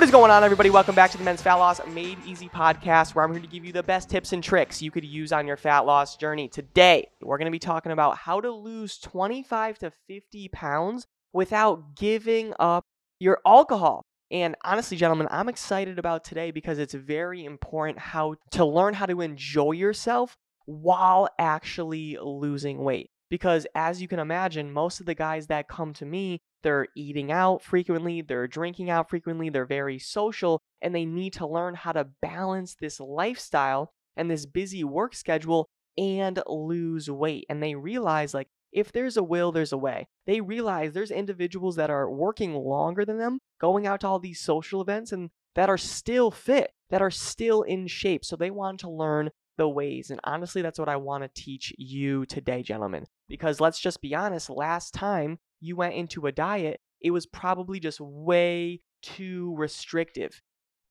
What is going on, everybody? Welcome back to the Men's Fat Loss Made Easy podcast, where I'm here to give you the best tips and tricks you could use on your fat loss journey. Today, we're going to be talking about how to lose 25 to 50 pounds without giving up your alcohol. And honestly, gentlemen, I'm excited about today because it's very important how to learn how to enjoy yourself while actually losing weight. Because as you can imagine, most of the guys that come to me they're eating out frequently, they're drinking out frequently, they're very social, and they need to learn how to balance this lifestyle and this busy work schedule and lose weight. And they realize, like, if there's a will, there's a way. They realize there's individuals that are working longer than them, going out to all these social events, and that are still fit, that are still in shape. So they want to learn the ways. And honestly, that's what I want to teach you today, gentlemen. Because let's just be honest, last time you went into a diet, it was probably just way too restrictive.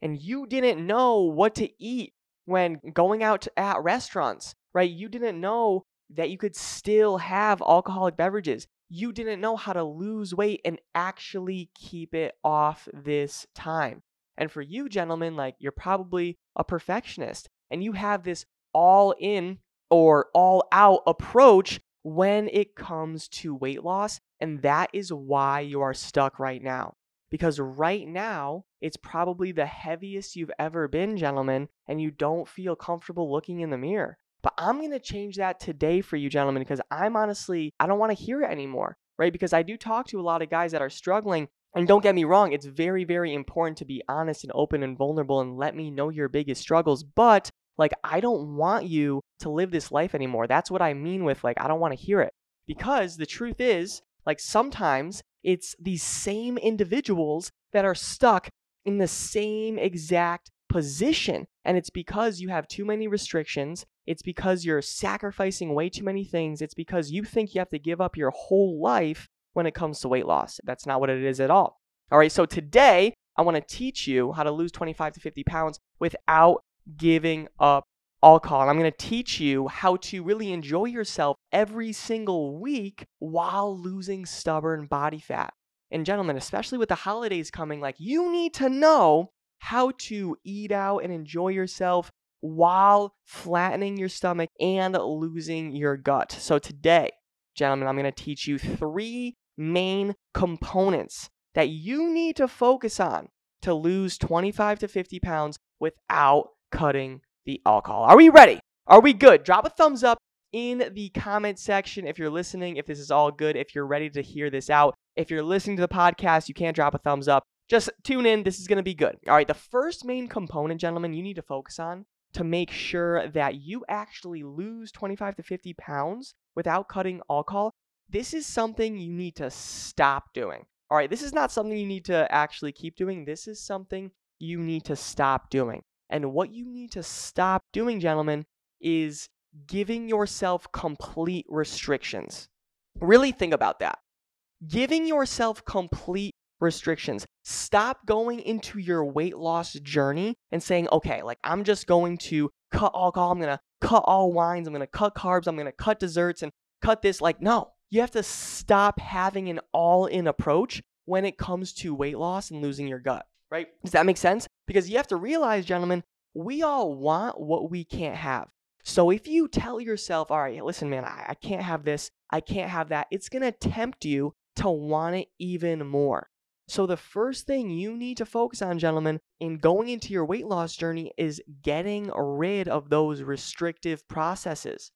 And you didn't know what to eat when going out at restaurants, right? You didn't know that you could still have alcoholic beverages. You didn't know how to lose weight and actually keep it off this time. And for you, gentlemen, like you're probably a perfectionist and you have this all in or all out approach when it comes to weight loss. And that is why you are stuck right now. Because right now, it's probably the heaviest you've ever been, gentlemen, and you don't feel comfortable looking in the mirror. But I'm going to change that today for you, gentlemen, because I'm honestly, I don't want to hear it anymore, right? Because I do talk to a lot of guys that are struggling. And don't get me wrong, it's very, very important to be honest and open and vulnerable and let me know your biggest struggles. But like, I don't want you to live this life anymore. That's what I mean with, like, I don't want to hear it. Because the truth is, like, sometimes it's these same individuals that are stuck in the same exact position. And it's because you have too many restrictions. It's because you're sacrificing way too many things. It's because you think you have to give up your whole life when it comes to weight loss. That's not what it is at all. All right, so today I want to teach you how to lose 25 to 50 pounds without giving up alcohol. And I'm going to teach you how to really enjoy yourself every single week while losing stubborn body fat. And gentlemen, especially with the holidays coming, like you need to know how to eat out and enjoy yourself while flattening your stomach and losing your gut. So today, gentlemen, I'm going to teach you three main components that you need to focus on to lose 25 to 50 pounds without cutting the alcohol. Are we ready? Are we good? Drop a thumbs up in the comment section if you're listening, if this is all good, if you're ready to hear this out. If you're listening to the podcast, you can't drop a thumbs up. Just tune in. This is going to be good. All right. The first main component, gentlemen, you need to focus on to make sure that you actually lose 25 to 50 pounds without cutting alcohol. This is something you need to stop doing. All right. This is not something you need to actually keep doing. This is something you need to stop doing. And what you need to stop doing, gentlemen, is giving yourself complete restrictions. Really think about that. Giving yourself complete restrictions. Stop going into your weight loss journey and saying, okay, like I'm just going to cut alcohol, I'm going to cut all wines, I'm going to cut carbs, I'm going to cut desserts and cut this. Like, no, you have to stop having an all in approach when it comes to weight loss and losing your gut right? Does that make sense? Because you have to realize, gentlemen, we all want what we can't have. So if you tell yourself, all right, listen, man, I, I can't have this, I can't have that, it's going to tempt you to want it even more. So the first thing you need to focus on, gentlemen, in going into your weight loss journey is getting rid of those restrictive processes.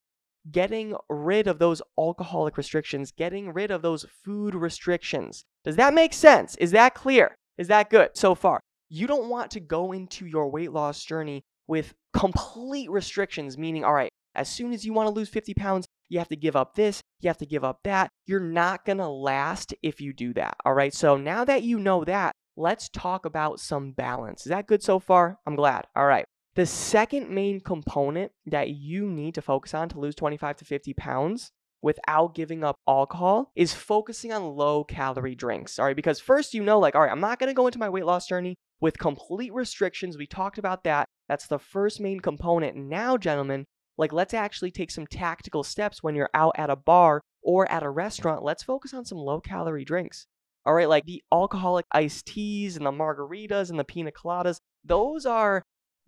Getting rid of those alcoholic restrictions, getting rid of those food restrictions. Does that make sense? Is that clear? Is that good so far? You don't want to go into your weight loss journey with complete restrictions, meaning, all right, as soon as you want to lose 50 pounds, you have to give up this, you have to give up that. You're not going to last if you do that. All right. So now that you know that, let's talk about some balance. Is that good so far? I'm glad. All right. The second main component that you need to focus on to lose 25 to 50 pounds without giving up alcohol is focusing on low calorie drinks. All right, because first you know, like, all right, I'm not gonna go into my weight loss journey with complete restrictions. We talked about that. That's the first main component. Now, gentlemen, like, let's actually take some tactical steps when you're out at a bar or at a restaurant. Let's focus on some low calorie drinks. All right, like the alcoholic iced teas and the margaritas and the pina coladas, those are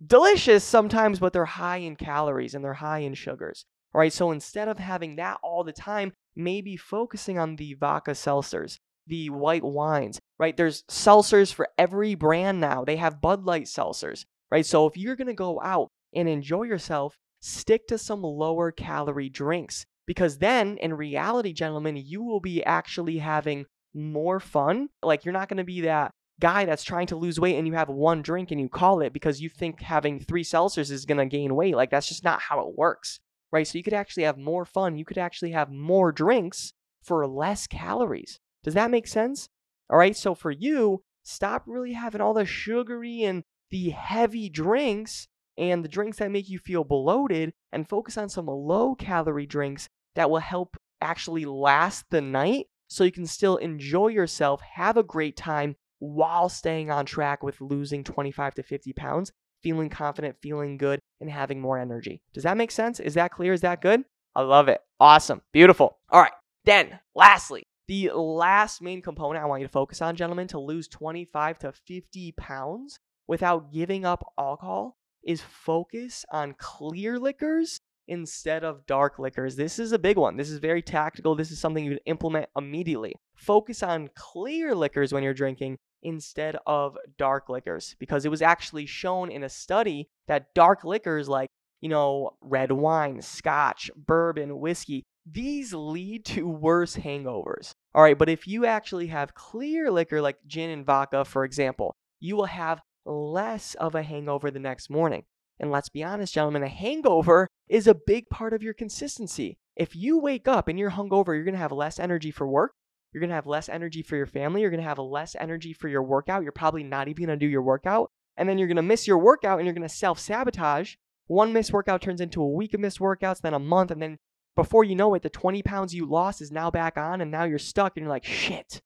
delicious sometimes, but they're high in calories and they're high in sugars. All right, so instead of having that all the time, maybe focusing on the vodka seltzers, the white wines, right? There's seltzers for every brand now. They have Bud Light seltzers, right? So if you're gonna go out and enjoy yourself, stick to some lower calorie drinks because then in reality, gentlemen, you will be actually having more fun. Like you're not going to be that guy that's trying to lose weight and you have one drink and you call it because you think having three seltzers is going to gain weight. Like that's just not how it works, right? So you could actually have more fun. You could actually have more drinks for less calories. Does that make sense? All right. So for you, stop really having all the sugary and the heavy drinks and the drinks that make you feel bloated and focus on some low calorie drinks that will help actually last the night so you can still enjoy yourself, have a great time while staying on track with losing 25 to 50 pounds, feeling confident, feeling good, and having more energy. Does that make sense? Is that clear? Is that good? I love it. Awesome. Beautiful. All right. Then, lastly, the last main component I want you to focus on, gentlemen, to lose 25 to 50 pounds without giving up alcohol is focus on clear liquors instead of dark liquors. This is a big one. This is very tactical. This is something you would implement immediately. Focus on clear liquors when you're drinking instead of dark liquors because it was actually shown in a study that dark liquors like, you know, red wine, scotch, bourbon, whiskey, these lead to worse hangovers. All right, but if you actually have clear liquor like gin and vodka, for example, you will have less of a hangover the next morning. And let's be honest, gentlemen, a hangover is a big part of your consistency. If you wake up and you're hungover, you're going to have less energy for work. You're going to have less energy for your family. You're going to have less energy for your workout. You're probably not even going to do your workout. And then you're going to miss your workout and you're going to self sabotage. One missed workout turns into a week of missed workouts, then a month. And then before you know it, the 20 pounds you lost is now back on. And now you're stuck and you're like, shit,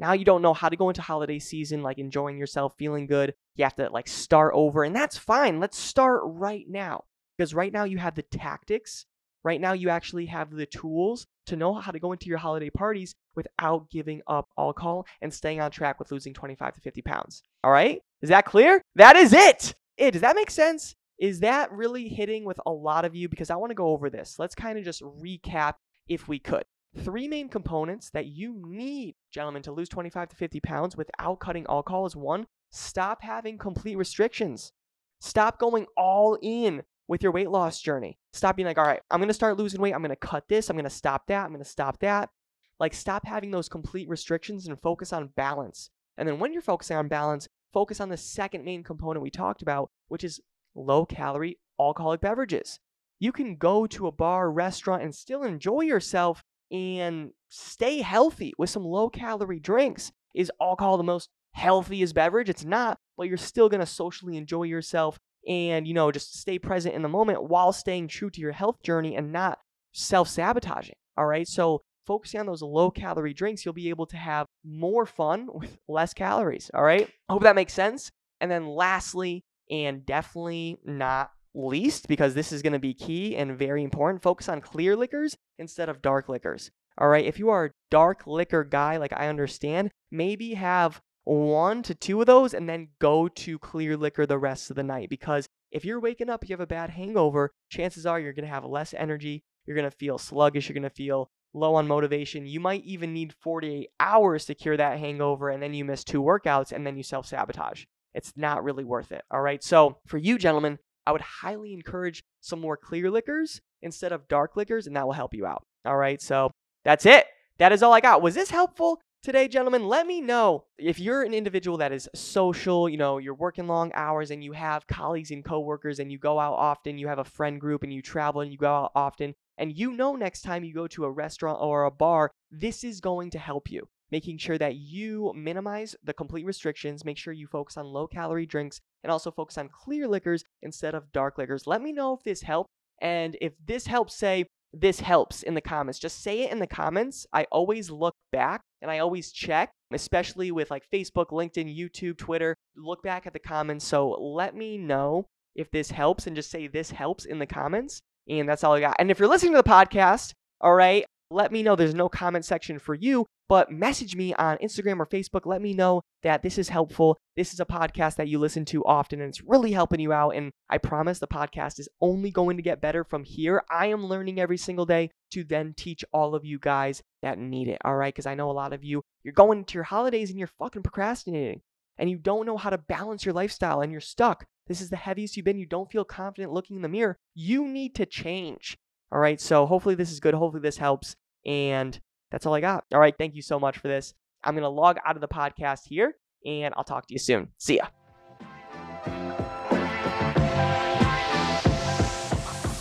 now you don't know how to go into holiday season, like enjoying yourself, feeling good. You have to like start over, and that's fine. Let's start right now. Because right now you have the tactics. Right now you actually have the tools to know how to go into your holiday parties without giving up alcohol and staying on track with losing 25 to 50 pounds. All right? Is that clear? That is it. It does that make sense? Is that really hitting with a lot of you? Because I want to go over this. Let's kind of just recap if we could. Three main components that you need, gentlemen, to lose 25 to 50 pounds without cutting alcohol is one, stop having complete restrictions. Stop going all in with your weight loss journey. Stop being like, all right, I'm going to start losing weight. I'm going to cut this. I'm going to stop that. I'm going to stop that. Like, stop having those complete restrictions and focus on balance. And then when you're focusing on balance, focus on the second main component we talked about, which is low calorie alcoholic beverages. You can go to a bar, restaurant, and still enjoy yourself and stay healthy with some low calorie drinks. Is alcohol the most healthiest beverage? It's not, but you're still to socially enjoy yourself and, you know, just stay present in the moment while staying true to your health journey and not self sabotaging. All right. So, focusing on those low calorie drinks, you'll be able to have more fun with less calories. All right. Hope that makes sense. And then, lastly, and definitely not least, because this is going to be key and very important, focus on clear liquors instead of dark liquors. All right, if you are a dark liquor guy, like I understand, maybe have one to two of those and then go to clear liquor the rest of the night. Because if you're waking up, you have a bad hangover, chances are you're going to have less energy, you're going to feel sluggish, you're going to feel low on motivation. You might even need 48 hours to cure that hangover, and then you miss two workouts and then you self sabotage. It's not really worth it. All right. So, for you, gentlemen, I would highly encourage some more clear liquors instead of dark liquors, and that will help you out. All right, so that's it. That is all I got. Was this helpful today, gentlemen? Let me know if you're an individual that is social, you know, you're working long hours and you have colleagues and coworkers and you go out often, you have a friend group and you travel and you go out often, and you know next time you go to a restaurant or a bar, this is going to help you making sure that you minimize the complete restrictions, make sure you focus on low calorie drinks, and also focus on clear liquors instead of dark liquors. Let me know if this helped. And if this helps, say, this helps in the comments. Just say it in the comments. I always look back and I always check, especially with like Facebook, LinkedIn, YouTube, Twitter. Look back at the comments. So let me know if this helps and just say this helps in the comments. And that's all I got. And if you're listening to the podcast, all right, let me know. There's no comment section for you, but message me on Instagram or Facebook. Let me know that this is helpful. This is a podcast that you listen to often and it's really helping you out. And I promise the podcast is only going to get better from here. I am learning every single day to then teach all of you guys that need it. All right. Because I know a lot of you, you're going into your holidays and you're fucking procrastinating and you don't know how to balance your lifestyle and you're stuck. This is the heaviest you've been. You don't feel confident looking in the mirror. You need to change. All right. So hopefully this is good. Hopefully this helps. And that's all I got. All right. Thank you so much for this. I'm going to log out of the podcast here and I'll talk to you soon. See ya.